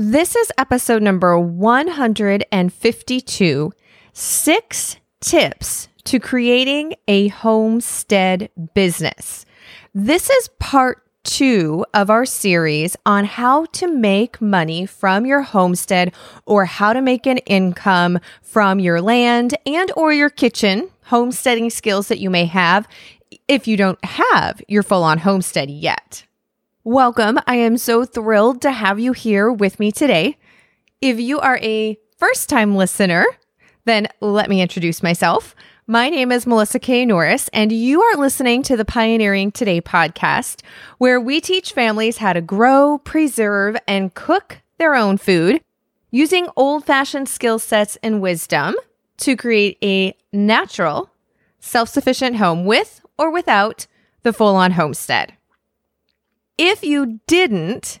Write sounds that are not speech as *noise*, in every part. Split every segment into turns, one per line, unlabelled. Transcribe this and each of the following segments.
This is episode number 152 Six Tips to Creating a Homestead Business. This is part two of our series on how to make money from your homestead or how to make an income from your land and or your kitchen homesteading skills that you may have if you don't have your full on homestead yet. Welcome. I am so thrilled to have you here with me today. If you are a first time listener, then let me introduce myself. My name is Melissa K. Norris, and you are listening to the Pioneering Today podcast, where we teach families how to grow, preserve, and cook their own food using old fashioned skill sets and wisdom to create a natural, self sufficient home with or without the full on homestead. If you didn't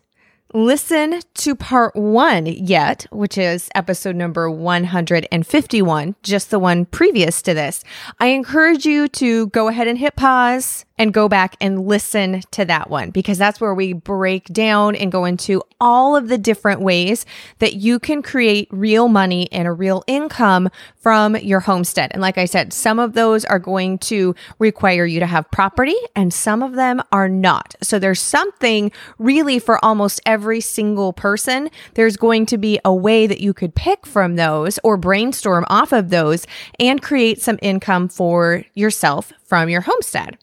listen to part one yet, which is episode number 151, just the one previous to this, I encourage you to go ahead and hit pause and go back and listen to that one because that's where we break down and go into all of the different ways that you can create real money and a real income from your homestead. And like I said, some of those are going to require you to have property and some of them are not. So there's something really for almost every single person. There's going to be a way that you could pick from those or brainstorm off of those and create some income for yourself from your homestead.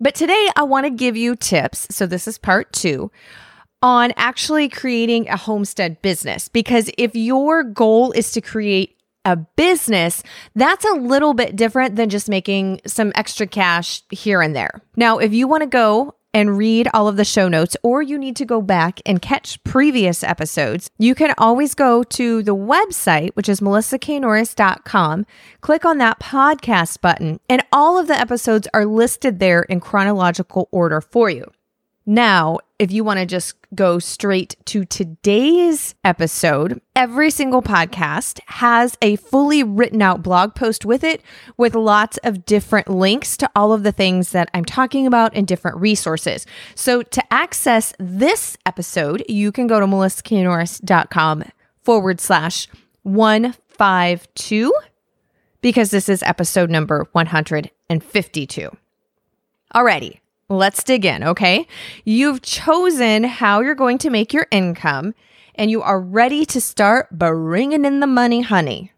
But today I want to give you tips. So this is part two on actually creating a homestead business. Because if your goal is to create a business, that's a little bit different than just making some extra cash here and there. Now, if you want to go and read all of the show notes, or you need to go back and catch previous episodes, you can always go to the website, which is melissaknorris.com, click on that podcast button, and all of the episodes are listed there in chronological order for you. Now, if you want to just go straight to today's episode, every single podcast has a fully written out blog post with it with lots of different links to all of the things that I'm talking about and different resources. So to access this episode, you can go to melissaknorris.com forward slash 152 because this is episode number 152. Alrighty. Let's dig in, okay? You've chosen how you're going to make your income and you are ready to start bringing in the money, honey.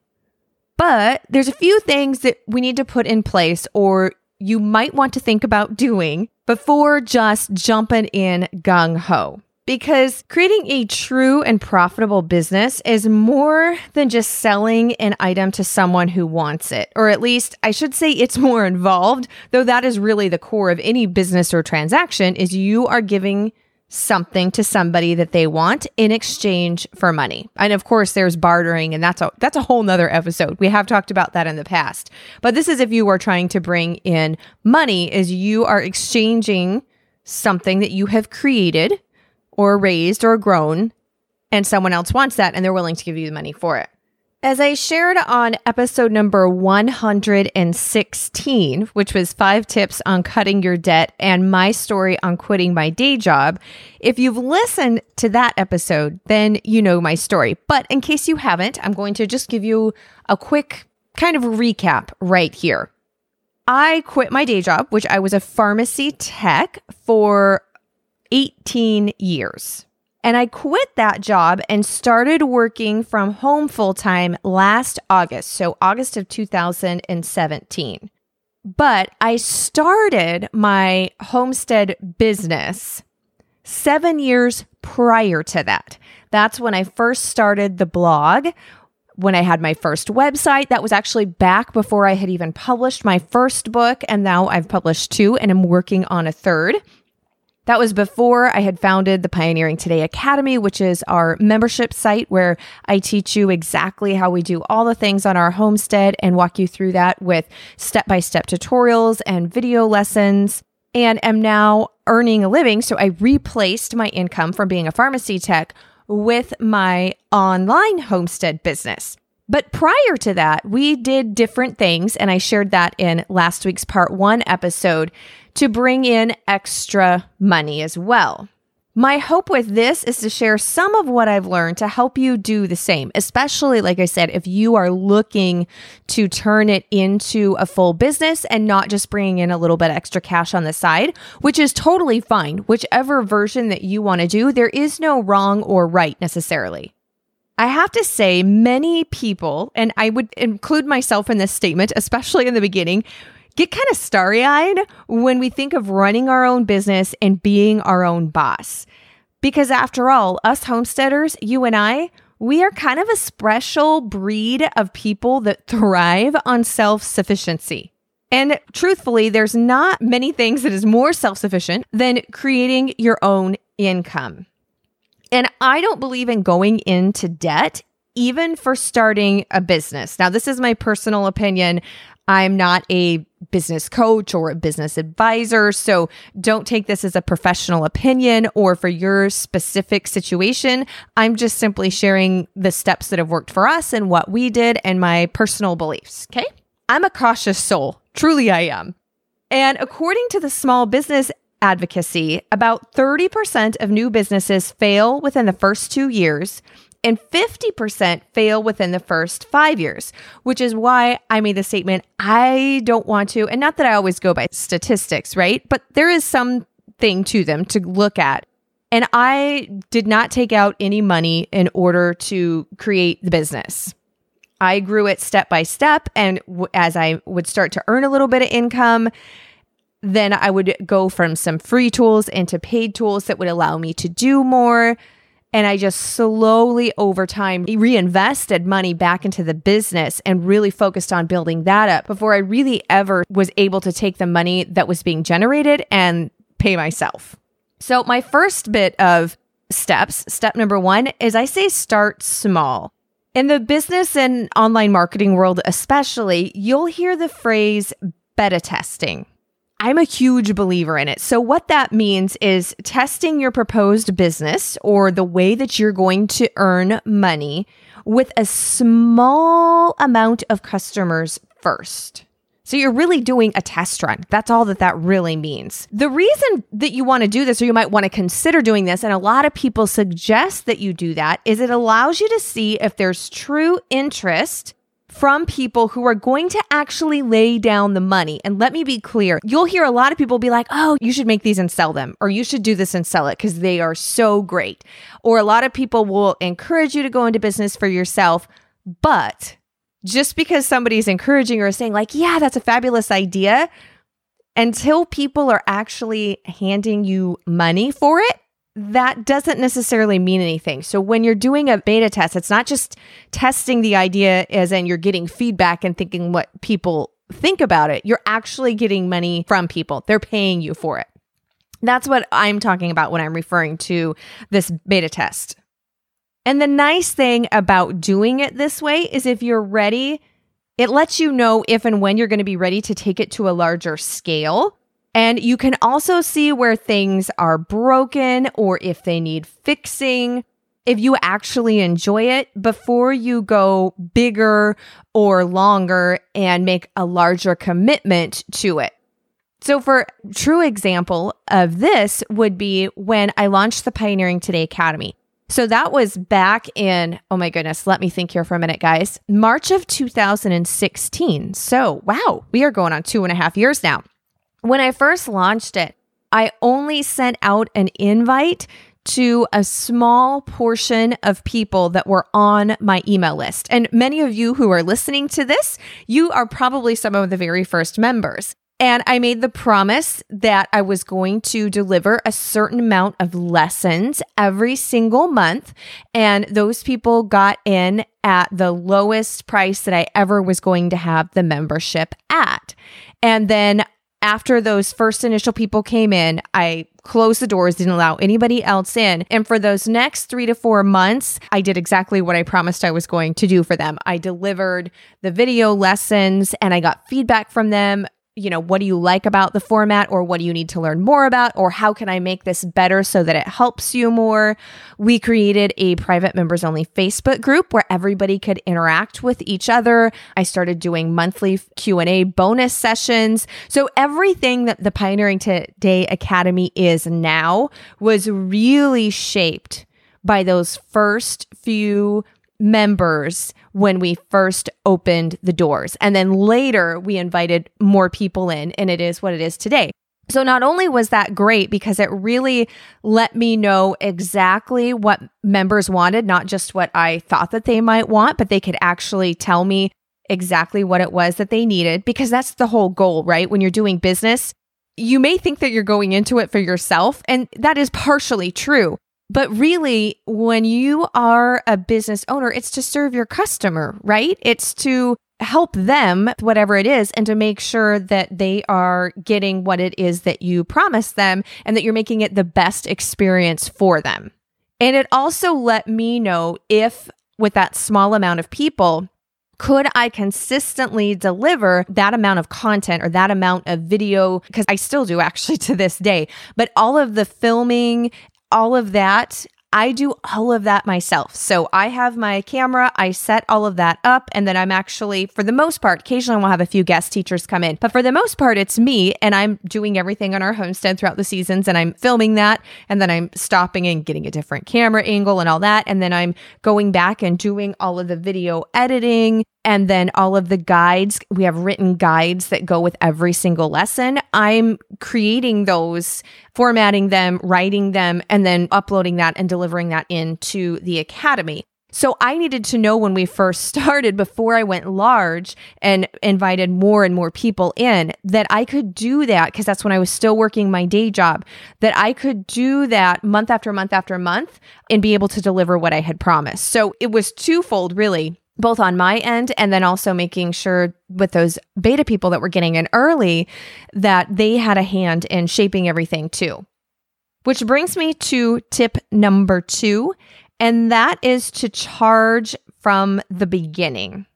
But there's a few things that we need to put in place or you might want to think about doing before just jumping in gung ho because creating a true and profitable business is more than just selling an item to someone who wants it. Or at least I should say it's *laughs* more involved, though that is really the core of any business or transaction is you are giving something to somebody that they want in exchange for money. And of course there's bartering and that's a that's a whole nother episode. We have talked about that in the past. But this is if you are trying to bring in money is you are exchanging something that you have created or raised or grown, and someone else wants that and they're willing to give you the money for it. As I shared on episode number 116, which was five tips on cutting your debt and my story on quitting my day job, if you've listened to that episode, then you know my story. But in case you haven't, I'm going to just give you a quick kind of recap right here. I quit my day job, which I was a pharmacy tech for 18 years. And I quit that job and started working from home full time last August, so August of 2017. But I started my homestead business seven years prior to that. That's when I first started the blog. When I had my first website, that was actually back before I had even published my first book. And now I've published two and I'm working on a third. That was before I had founded the Pioneering Today Academy, which is our membership site where I teach you exactly how we do all the things on our homestead and walk you through that with step by step tutorials and video lessons. And am now earning a living. So I replaced my income from being a pharmacy tech with my online homestead business. But prior to that, we did different things, and I shared that in last week's part one episode to bring in extra money as well. My hope with this is to share some of what I've learned to help you do the same, especially, like I said, if you are looking to turn it into a full business and not just bringing in a little bit extra cash on the side, which is totally fine. Whichever version that you want to do, there is no wrong or right necessarily. I have to say, many people, and I would include myself in this statement, *laughs* especially in the beginning, get kind of starry eyed when we think of running our own business and being our own boss. Because after all, us homesteaders, you and I, we are kind of a special breed of people that thrive on self sufficiency. And truthfully, there's not many things that is more self sufficient than creating your own income. And I don't believe in going into debt, even for starting a business. Now, this is my personal opinion. I'm not a business coach or a business advisor. So don't take this as a professional opinion or for your specific situation. I'm just simply sharing the steps that have worked for us and what we did and my personal beliefs. Okay. I'm a cautious soul. Truly, I am. And according to the Small Business Advocacy, about 30% of new businesses fail within the first two years and 50% fail within the first five years, which is why I made the statement I don't want to, and not that I always go by statistics, right? But there is something to them to look at. And I did not take out any money in order to create the business. I grew it step by step. And w- as I would start to earn a little bit of income, then I would go from some free tools into paid tools that would allow me to do more. And I just slowly over time reinvested money back into the business and really focused on building that up before I really ever was able to take the money that was being generated and pay myself. So, my first bit of steps, step number one is I say start small. In the business and online marketing world, especially, you'll hear the phrase beta testing. I'm a huge believer in it. So, what that means is testing your proposed business or the way that you're going to earn money with a small amount of customers first. So, you're really doing a test run. That's all that that really means. The reason that you want to do this, or you might want to consider doing this, and a lot of people suggest that you do that, is it allows you to see if there's true interest from people who are going to actually lay down the money. And let me be clear you'll hear a lot of people be like, oh, you should make these and sell them, or you should do this and sell it because they are so great. Or a lot of people will encourage you to go into business for yourself. But just because somebody's encouraging or saying, like, yeah, that's a fabulous idea, until people are actually handing you money for it, that doesn't necessarily mean anything. So when you're doing a beta test, it's not just testing the idea as in you're getting feedback and thinking what people think about it. You're actually getting money from people. They're paying you for it. That's what I'm talking about when I'm referring to this beta test. And the nice thing about doing it this way is if you're ready, it lets you know if and when you're going to be ready to take it to a larger scale and you can also see where things are broken or if they need fixing. If you actually enjoy it before you go bigger or longer and make a larger commitment to it. So, for true example of this would be when I launched the Pioneering Today Academy. So that was back in, oh my goodness, let me think here for a minute, guys. March of 2016. So, wow, we are going on two and a half years now. When I first launched it, I only sent out an invite to a small portion of people that were on my email list. And many of you who are listening to this, you are probably some of the very first members. And I made the promise that I was going to deliver a certain amount of lessons every single month. And those people got in at the lowest price that I ever was going to have the membership at. And then after those first initial people came in, I closed the doors, didn't allow anybody else in. And for those next three to four months, I did exactly what I promised I was going to do for them. I delivered the video lessons and I got feedback from them you know, what do you like about the format or what do you need to learn more about or how can I make this better so that it helps you more? We created a private members only Facebook group where everybody could interact with each other. I started doing monthly Q&A bonus sessions. So everything that the Pioneering Today Academy is now was really shaped by those first few members when we first opened the doors. And then later we invited more people in, and it is what it is today. So, not only was that great because it really let me know exactly what members wanted, not just what I thought that they might want, but they could actually tell me exactly what it was that they needed because that's the whole goal, right? When you're doing business, you may think that you're going into it for yourself, and that is partially true. But really, when you are a business owner, it's to serve your customer, right? It's to help them, whatever it is, and to make sure that they are getting what it is that you promise them and that you're making it the best experience for them. And it also let me know if, with that small amount of people, could I consistently deliver that amount of content or that amount of video? Because I still do actually *laughs* to this day, but all of the filming all of that I do all of that myself. So I have my camera, I set all of that up, and then I'm actually, for the most part, occasionally we'll have a few guest teachers come in, but for the most part, it's me and I'm doing everything on our homestead throughout the seasons and I'm filming that. And then I'm stopping and getting a different camera angle and all that. And then I'm going back and doing all of the video editing and then all of the guides. We have written guides that go with every single lesson. I'm creating those, formatting them, writing them, and then uploading that and delivering that into the academy. So I needed to know when we first *laughs* started before I went large and invited more and more people in that I could do that because that's when I was still working my day job that I could do that month after month after month and be able to deliver what I had promised. So it was twofold really both on my end and then also making sure with those beta people that were getting in early that they had a hand in shaping everything too. Which brings me to tip number two, and that is to charge from the beginning.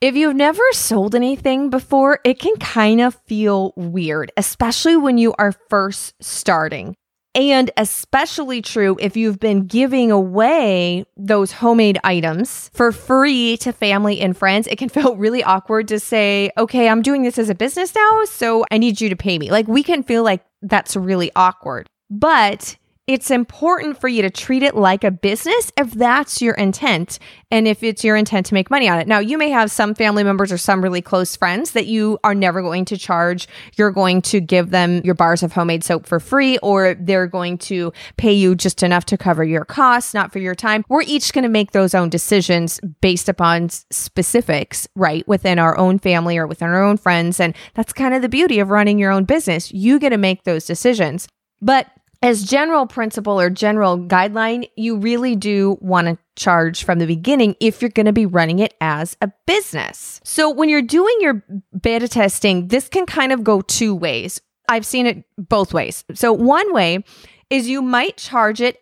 If you've never sold anything before, it can kind of feel weird, especially when you are first starting. And especially true if you've been giving away those homemade items for free to family and friends. It can *laughs* feel really awkward to say, okay, I'm doing this as a business now, so I need you to pay me. Like we can feel like that's really awkward. But it's important for you to treat it like a business if that's your intent and if it's your intent to make money on it. Now, you may have some family members or some really close friends that you are never going to charge. You're going to give them your bars of homemade soap for free, or they're going to pay you just enough to cover your costs, not for your time. We're each going to make those own decisions based upon specifics, right? Within our own family or within our own friends. And that's kind of the beauty of running your own business. You get to make those decisions. But as general principle or general guideline, you really do want to charge from the beginning if you're going to be running it as a business. So when you're doing your beta testing, this can kind of go two ways. I've seen it both ways. So one way is you might charge it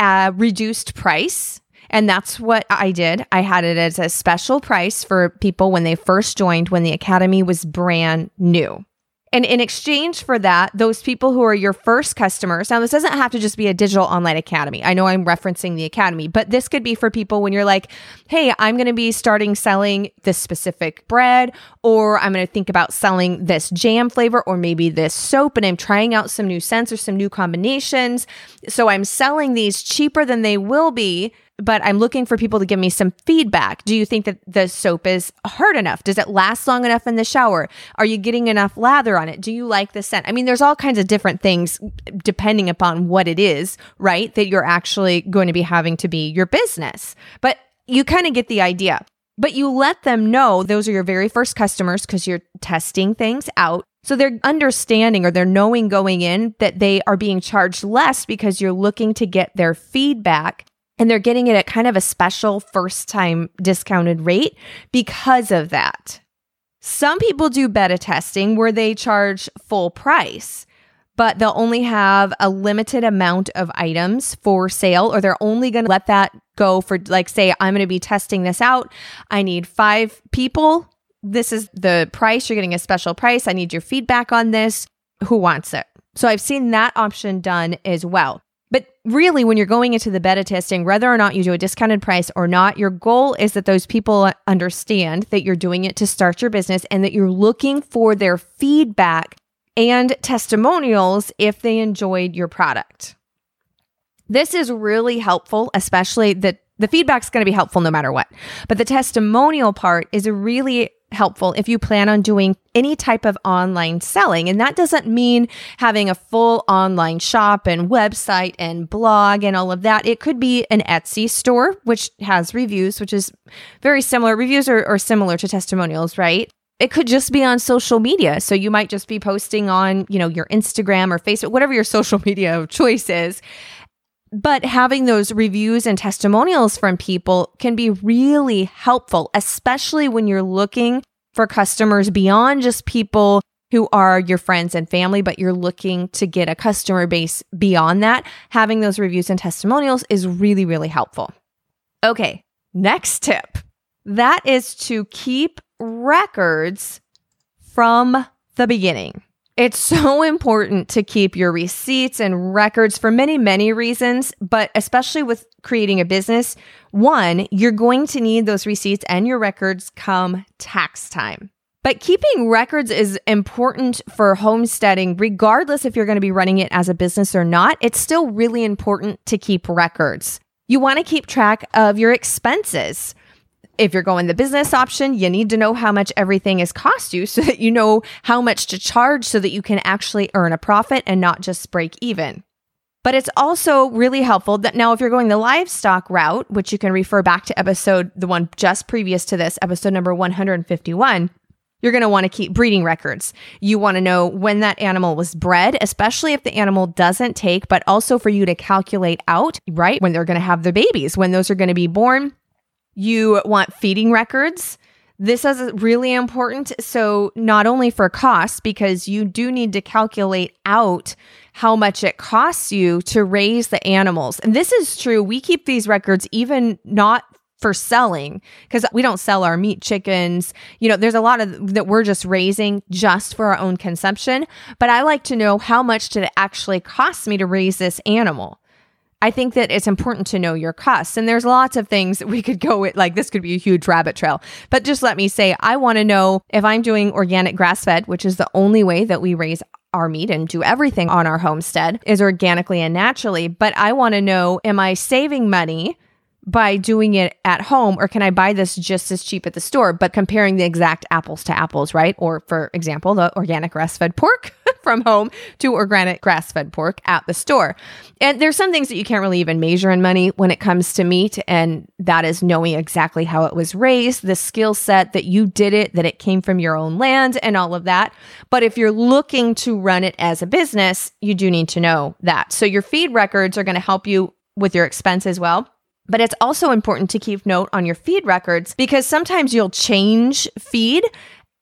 a reduced price. And that's what I did. I had it as a special price for people when they first joined, when the academy was brand new. And in exchange for that, those people who are your first customers, now this doesn't have to just be a digital online academy. I know I'm referencing the academy, but this could be for people when you're like, hey, I'm going to be starting selling this specific bread, or I'm going to think about selling this jam flavor, or maybe this soap, and I'm trying out some new scents or some new combinations. So I'm selling these cheaper than they will be but I'm looking for people to give me some feedback. Do you think that the soap is hard enough? Does it last long enough in the shower? Are you getting enough lather on it? Do you like the scent? I mean, there's all kinds of different things depending upon what it is, right? That you're actually going to be having to be your business. But you kind of get the idea. But you let them know those are your very first customers because you're testing things out. So they're understanding or they're knowing going in that they are being charged less because you're looking to get their feedback and they're getting it at kind of a special first time discounted rate because of that. Some people do beta testing where they charge full price, but they'll only have a limited amount of items for sale, or they're only going to let that go for, like, say, I'm going to be testing this out. I need five people this is the price. You're getting a special price. I need your feedback on this. Who wants it? So I've seen that option done as well. But really, when you're going into the beta testing, whether or not you do a discounted price or not, your goal is that those people understand that you're doing it to start your business and that you're looking for their feedback and testimonials if they enjoyed your product. This is really helpful, especially the the feedback's going to be helpful no matter what. But the testimonial part is a really helpful if you plan on doing any type of online selling. And that doesn't mean having a full online shop and website and blog and all of that. It could be an Etsy store, which has reviews, which is very similar. Reviews are, are similar to testimonials, right? It could just be on social media. So you might just be posting on, you know, your Instagram or Facebook, whatever your social *laughs* media of choice is. But having those reviews and testimonials from people can be really helpful, especially when you're looking for customers beyond just people who are your friends and family, but you're looking to get a customer base beyond that. Having those reviews and testimonials is really, really helpful. Okay, next tip that is to keep records from the beginning. It's *laughs* so important to keep your receipts and records for many, many reasons, but especially with creating a business. One, you're going to need those receipts and your records come tax time. But keeping records is important for homesteading, regardless if you're going to be running it as a business or not. It's still really important to keep records. You want to keep track of your expenses. If you're going the business option, you need to know how much everything has cost you so that you know how much to charge so that you can actually earn a profit and not just break even. But it's also really helpful that now, if you're going the livestock route, which you can refer back to episode, the one just previous to this, episode number 151, you're going to want to keep breeding records. You want to know when that animal was bred, especially if the animal doesn't take, but also for you to calculate out, right? When they're going to have their babies, when those are going to be born, you want feeding records. This is really important. So, not only for costs, because you do need to calculate out how much it costs you to raise the animals. And this is true. We keep these records even not for selling because we don't sell our meat chickens. You know, there's a lot of that we're just raising just for our own consumption. But I like to know how much did it actually cost me to raise this animal? I think that it's important to know your costs. And there's lots of things *laughs* we could go with, like this could be a huge rabbit trail. But just let me say, I want to know if I'm doing organic grass fed, which is the only way that we raise our meat and do everything on our homestead is organically and naturally. But I want to know, am I saving money? by doing it at home or can I buy this just as cheap at the store but comparing the exact apples to apples right or for example the organic grass fed pork from home to organic grass fed pork at the store. And there's some things that you can't really even measure in money when it comes to meat and that is knowing exactly how it was raised the skill set that you did it that it came from your own land and all of that. But if you're looking to run it as a business you do need to know that. So your feed records are going to help you with your expense as well. But it's also important to keep note on your feed records because sometimes you'll change feed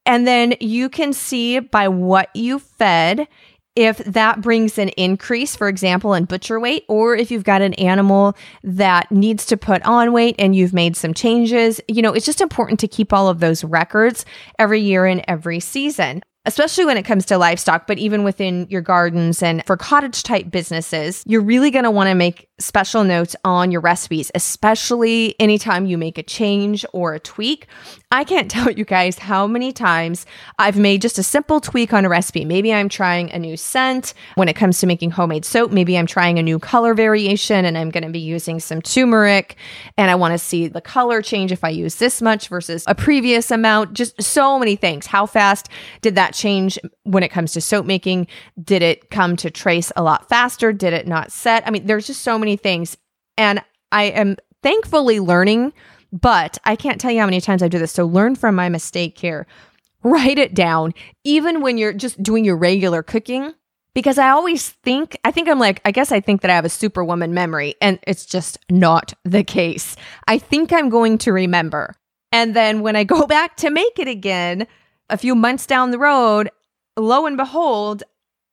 and then you can see by what you fed if that brings an increase, for example, in butcher weight, or if you've got an animal that needs to put on weight and you've made some changes. You know, it's just important to keep all of those records every year and every season especially when it comes to livestock, but even within your gardens and for cottage type businesses, you're really going to want to make special notes on your recipes, especially anytime you make a change or a tweak. I can't *laughs* tell you guys how many times I've made just a simple tweak on a recipe. Maybe I'm trying a new scent when it comes to making homemade soap. Maybe I'm trying a new color variation and I'm going to be using some turmeric and I want to see the color change if I use this much versus a previous amount. Just so many things. How fast did that change when it comes to soap making? Did it come to trace a lot faster? Did it not set? I mean, there's just so many things. And I am thankfully learning, but I can't tell you how many times I do this. So learn from my mistake here. Write it down, even when you're just doing your regular cooking. Because I always think, I think I'm like, I guess I think that I have a superwoman memory, and it's just not the case. I think I'm going to remember. And then when I go *laughs* back to make it again, a few months down the road, lo and behold,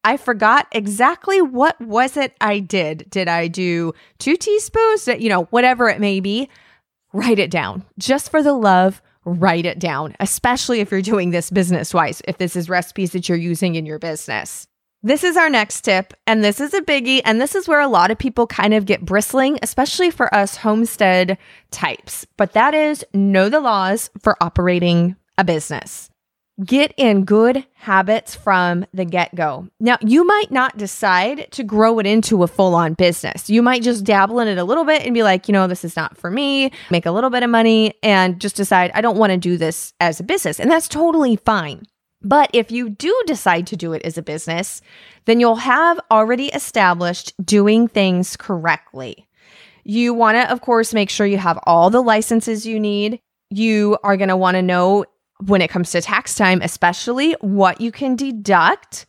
I forgot exactly what was it I did. Did I do two teaspoons? You know, whatever it may be. Write it down. Just for the love, write it down, especially if you're doing this business wise, if this is recipes that you're using in your business. This is our next tip, and this is a biggie, and this is where a lot of people kind of get bristling, especially for us homestead types. But that is know the laws for operating a business. Get in good habits from the get go. Now, you might not decide to grow it into a full on business. You might just dabble in it a little bit and be like, you know, this is not for me, make a little bit of money, and just decide, I don't want to do this as a business. And that's totally fine. But if you do decide to do it as a business, then you'll have already established doing things correctly. You want to, of course, make sure you have all the licenses you need. You are going to want to know when it comes to tax time, especially what you can deduct.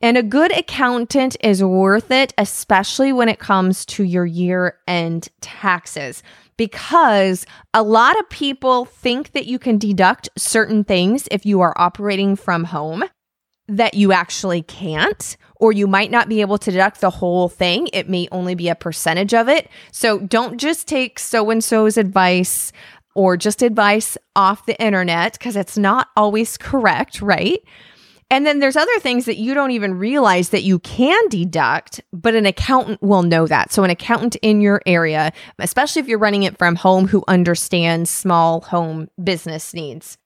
And a good accountant is worth it, especially when it comes to your year end taxes, because a lot of people think that you can deduct certain things if you are operating from home that you actually can't, or you might not be able to deduct the whole thing. It may only be a percentage of it. So don't just take so and so's advice or just advice off the internet because it's not always correct, right? And then there's other things that you don't even realize that you can deduct, but an accountant will know that. So, an accountant in your area, especially if you're running it from home who understands small home business needs.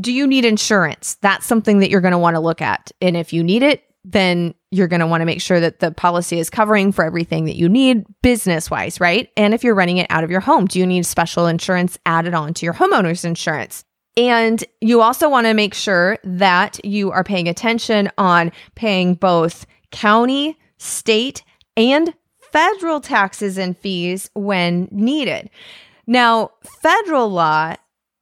Do you need insurance? That's something that you're going to want to look at. And if you need it, then you're going to want to make sure that the policy is covering for everything that you need business wise, right? And if you're running it out of your home, do you need special insurance added on to your homeowner's insurance? And you also want to make sure that you are paying attention on paying both county, state, and federal taxes and fees when needed. Now, federal law,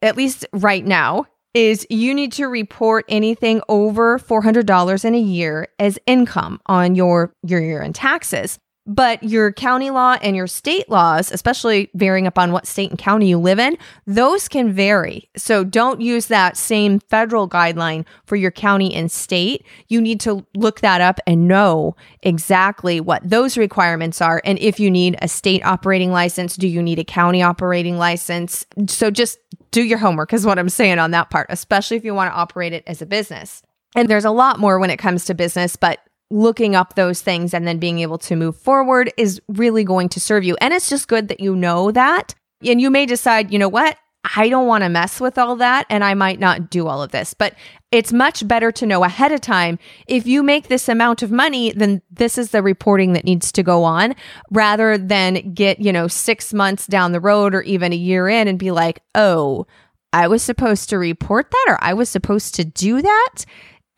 at least right now, is you need to report anything over $400 in a year as income on your your year in taxes. But your county law and your state laws, especially varying upon what state and county you live in, those can vary. So don't use that same federal guideline for your county and state. You need to look that up and know exactly what those requirements are. And if you need a state operating license, do you need a county operating license? So just do your homework, is what I'm saying on that part, especially if you want to operate it as a business. And there's a lot more when it comes to business, but looking up those things and then being able to move forward is really going to serve you. And it's just good that you know that. And you may decide, you know what? I don't want to mess with all that and I might not do all of this. But it's much better to know ahead of time if you make this amount of money, then this is the reporting that needs to go on rather than get, you know, six months down the road or even a year in and be like, oh, I was supposed to report that or I was supposed to do that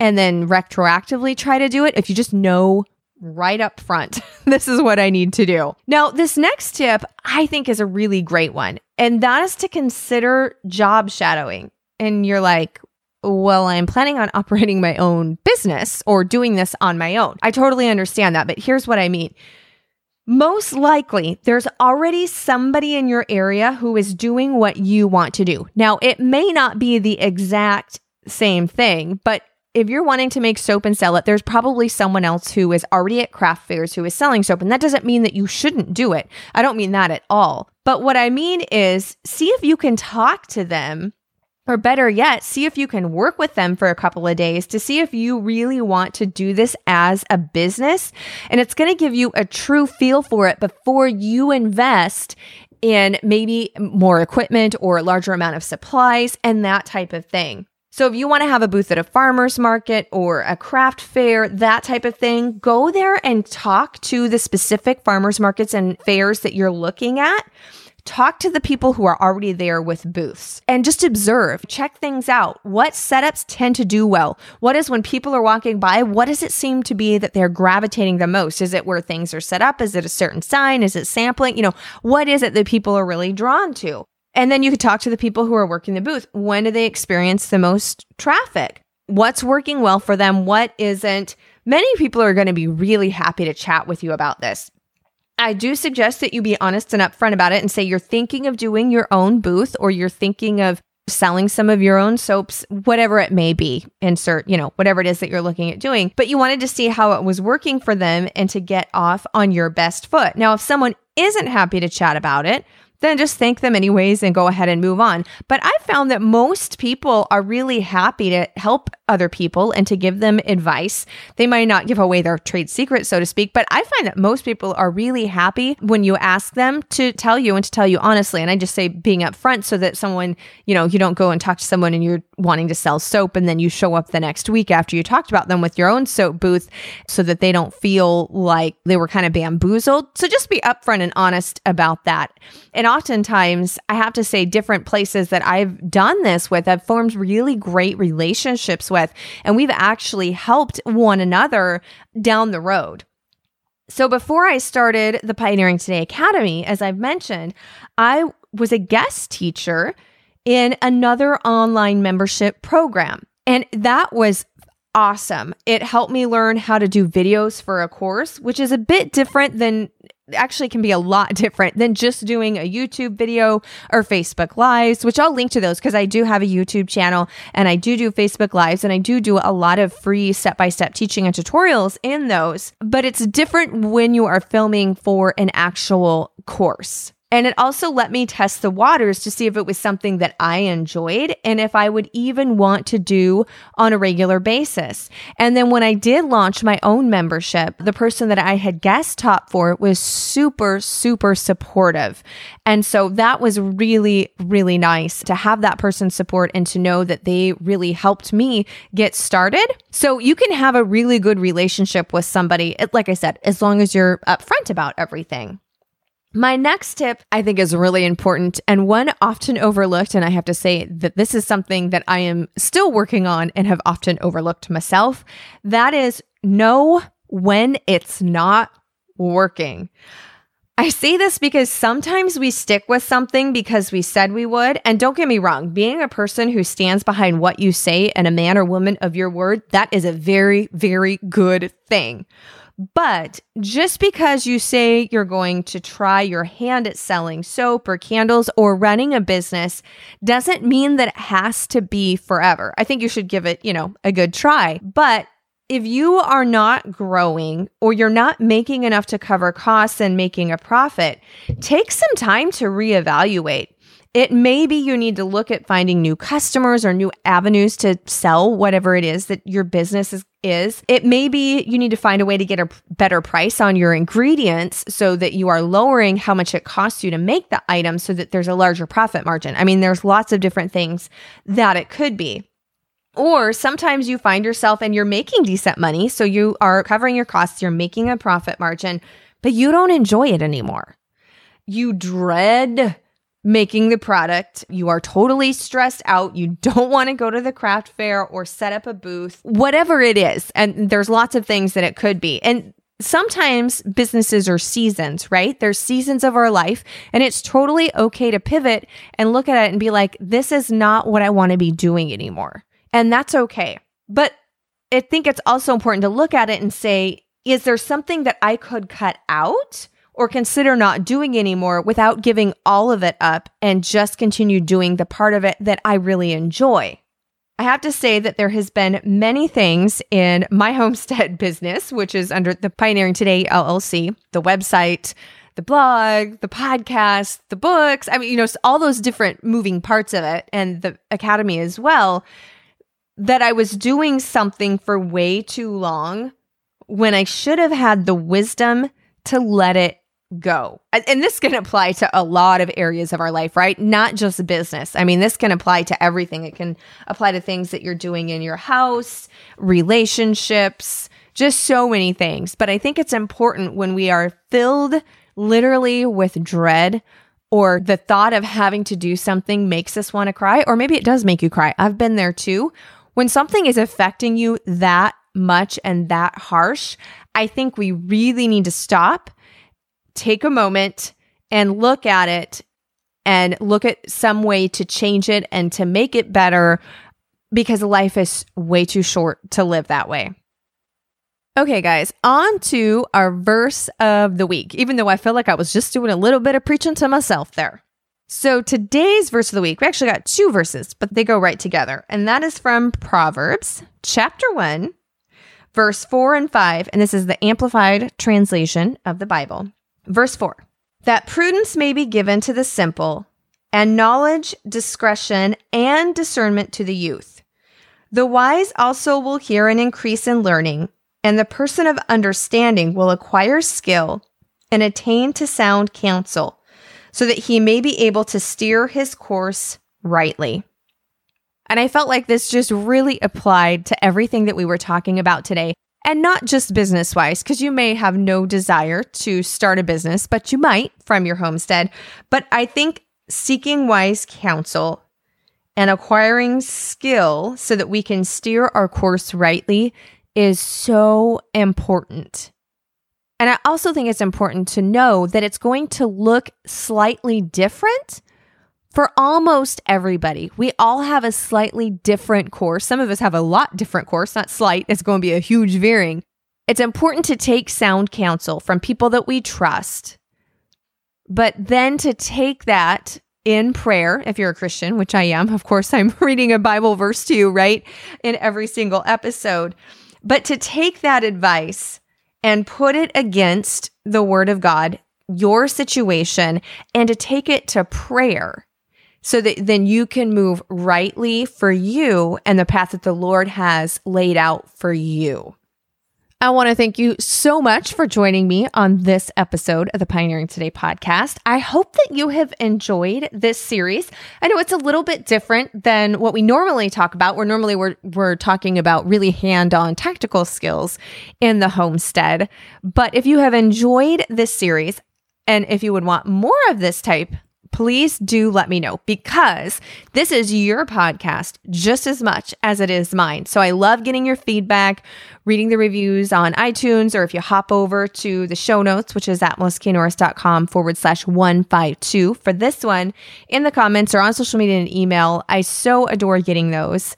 and then retroactively try to do it. If you just know right up front, *laughs* this is what I need to do. Now, this next tip I think is a really great one, and that is to consider job shadowing. And you're like, well, I'm planning on *laughs* operating my own business or doing this on my own. I totally understand that, but here's what I mean. Most likely, there's already somebody in your area who is doing what you want to do. Now, it may not be the exact same thing, but if you're wanting to make soap and sell it, there's probably someone else who is already at craft fairs who is selling soap. And that doesn't mean that you shouldn't do it. I don't mean that at all. But what I mean is see if you can talk to them, or better yet, see if you can work with them for a couple of days to see if you really want to do this as a business. And it's going to give you a true feel for it before you invest in maybe more equipment or a larger amount of supplies and that type of thing. So if you want to have a booth at a farmer's market or a craft fair, that type of thing, go there and talk to the specific farmers markets and fairs that you're looking at. Talk to the people who are already there with booths and just observe, check things out. What setups tend to do well? What is when people are walking by, what does it seem to be that they're gravitating the most? Is it where things are set up? Is it a certain sign? Is it sampling? You know, what is it that people are really drawn to? And then you could talk to the people who are working the booth. When do they experience the most traffic? What's working well for them? What isn't? Many people are going to be really happy to chat with you about this. I do suggest that you be honest and upfront about it and say you're thinking of doing your own booth or you're thinking of selling some of your own soaps, whatever it may be. Insert, you know, whatever it is that you're looking at doing. But you wanted to see how it was working for them and to get off on your best foot. Now, if someone isn't happy to chat about it, then just thank them anyways and go ahead and move on. But I found that most people are really happy to help other people and to give them advice. They might not give away their trade secret, so to speak, but I find that most people are really happy when you ask them to tell you and to tell you honestly. And I just say being upfront so that someone, you know, you don't go and talk to someone and you're wanting to sell soap and then you show up the next week after you talked about them with your own soap booth so that they don't feel like they were kind of bamboozled. So just be upfront and honest about that. And oftentimes, I have to say, different places that I've done this with, I've formed really great relationships with, and we've actually helped one another down the road. So before I started the Pioneering Today Academy, as I've mentioned, I was a guest teacher in another online membership program. And that was awesome. It helped me learn how to do videos for a course, which is a bit different than actually can be a lot *laughs* different than just doing a YouTube video or Facebook Lives, which I'll link to those because I do have a YouTube channel and I do do Facebook Lives and I do do a lot of free step by step teaching and tutorials in those. But it's different when you are filming for an actual course. And it also let me test the waters to see if it was something that I enjoyed and if I would even want to do on a regular basis. And then when I did launch my own membership, the person that I had guest taught for was super, super supportive. And so that was really, really nice to have that person's support and to know that they really helped me get started. So you can have a really good relationship with somebody, like I said, as long as you're upfront about everything. My next tip I think is really important and one often overlooked. And I have to say that this is something that I am still working on and have often overlooked myself. That is know when it's not working. I say this because sometimes we stick with something because we said we would. And don't get me wrong, being a person who stands behind what you say and a man or woman of your word, that is a very, very good thing. But just because you say you're going to try your hand at selling soap or candles or running a business doesn't mean that it has to be forever. I think you should give it, you know, a good try. But if you are not growing or you're not making enough to cover costs and making a profit, take some time to reevaluate. It may be you need to look at finding new customers or new avenues to sell whatever it is that your business is, is. It may be you need to find a way to get a better price on your ingredients so that you are lowering how much it costs you to make the item so that there's a larger profit margin. I mean, there's lots of different things that it could be. Or sometimes you find yourself and you're making decent money. So you are covering your costs, you're making a profit margin, but you don't enjoy it anymore. You dread making the product. You are totally stressed out. You don't want to go to the craft fair or set up a booth, whatever it is. And there's lots of things that it could be. And sometimes businesses are seasons, right? There's seasons of our life, and it's totally okay to pivot and look at it and be like, this is not what I want to be doing anymore. And that's okay. But I think it's also important to look at it and say, is there something that I could cut out? Or consider not doing anymore without giving all of it up and just continue doing the part of it that I really enjoy. I have to say that there has been many things in my *laughs* homestead business, which is under the Pioneering Today LLC, the website, the blog, the podcast, the books. I mean, you know, all those different moving parts of it and the academy as well, that I was doing something for way too long when I should have had the wisdom to let it go. And this can apply to a lot of areas of our life, right? Not just business. I mean, this can apply to everything. It can apply to things that you're doing in your house, relationships, just so many things. But I think it's important when we are filled literally with dread or the thought of having to do something makes us want to cry, or maybe it does make you cry. I've been there too. When something is affecting you that much and that harsh, I think we really need to stop take a moment and look at it and look at some way to change it and to make it better because life is way too short to live that way. Okay, guys, on to our verse of the week, even though I feel like I was just doing a little bit of preaching to myself there. So today's verse of the week, we actually got two verses, but they go right together. And that is from Proverbs chapter 1, verse 4 and 5. And this is the amplified translation of the Bible. Verse 4 that prudence may be given to the simple, and knowledge, discretion, and discernment to the youth. The wise also will hear an increase in learning, and the person of understanding will acquire skill and attain to sound counsel, so that he may be able to steer his course rightly. And I felt like this just really applied to everything that we were talking about today. And not just business wise, because you may have no desire to start a business, but you might from your homestead. But I think seeking wise counsel and acquiring skill so that we can steer our course rightly is so important. And I also think it's important to know that it's going to look slightly different for almost everybody. We all have a slightly different course. Some of us have a lot different course, not slight. It's going to be a huge veering. It's important to take sound counsel from people that we trust, but then to take that in prayer, if you're a Christian, which I am. Of course, *laughs* I'm reading a Bible verse to you, right? In every single episode. But to take that advice and put it against the word of God, your situation, and to take it to prayer so that then you can move rightly for you and the path that the Lord has laid out for you. I want to thank you so much for joining me on this episode of the Pioneering Today podcast. I hope that you have enjoyed this series. I know it's a little bit different than what we normally talk about. Where normally we're we're talking about really hand-on tactical skills in the homestead. But if you have enjoyed this series and if you would want more of this type please do let me know because this is your podcast just as much as it is mine. So I love getting your feedback, reading the reviews on iTunes, or if you hop over to the show notes, which is at melissanorris.com forward slash 152 for this one in the comments or on social media and email. I so adore getting those.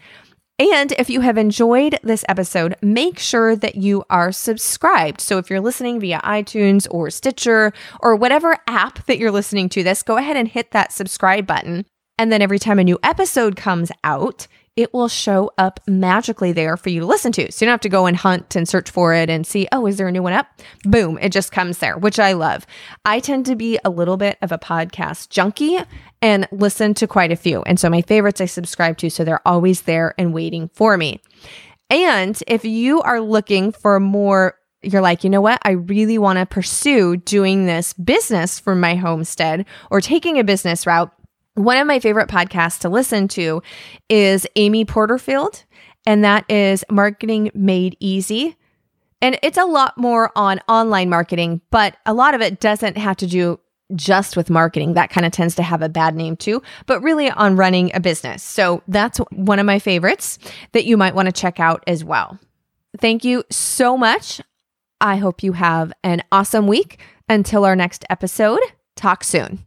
And if you have enjoyed this episode, make sure that you are subscribed. So if you're listening via iTunes or Stitcher or whatever app that you're listening to this, go ahead and hit that subscribe button. And then every time a new episode comes out, it will show up magically there for you to listen to. So you don't have to go and hunt and search for it and see, oh, is there a new one up? Boom, it just comes there, which I love. I tend to be a little bit of a podcast junkie and listen to quite a few. And so my favorites I subscribe to, so they're always there and waiting for me. And if you are looking for more you're like, you know what? I really want to pursue doing this business for my homestead or taking a business route. One of my favorite podcasts to listen to is Amy Porterfield, and that is Marketing Made Easy. And it's a lot more on online marketing, but a lot of it doesn't have to do just with marketing. That kind of tends to have a bad name too, but really on running a business. So that's one of my favorites that you might want to check out as well. Thank you so much. I hope you have an awesome week. Until our next episode, talk soon.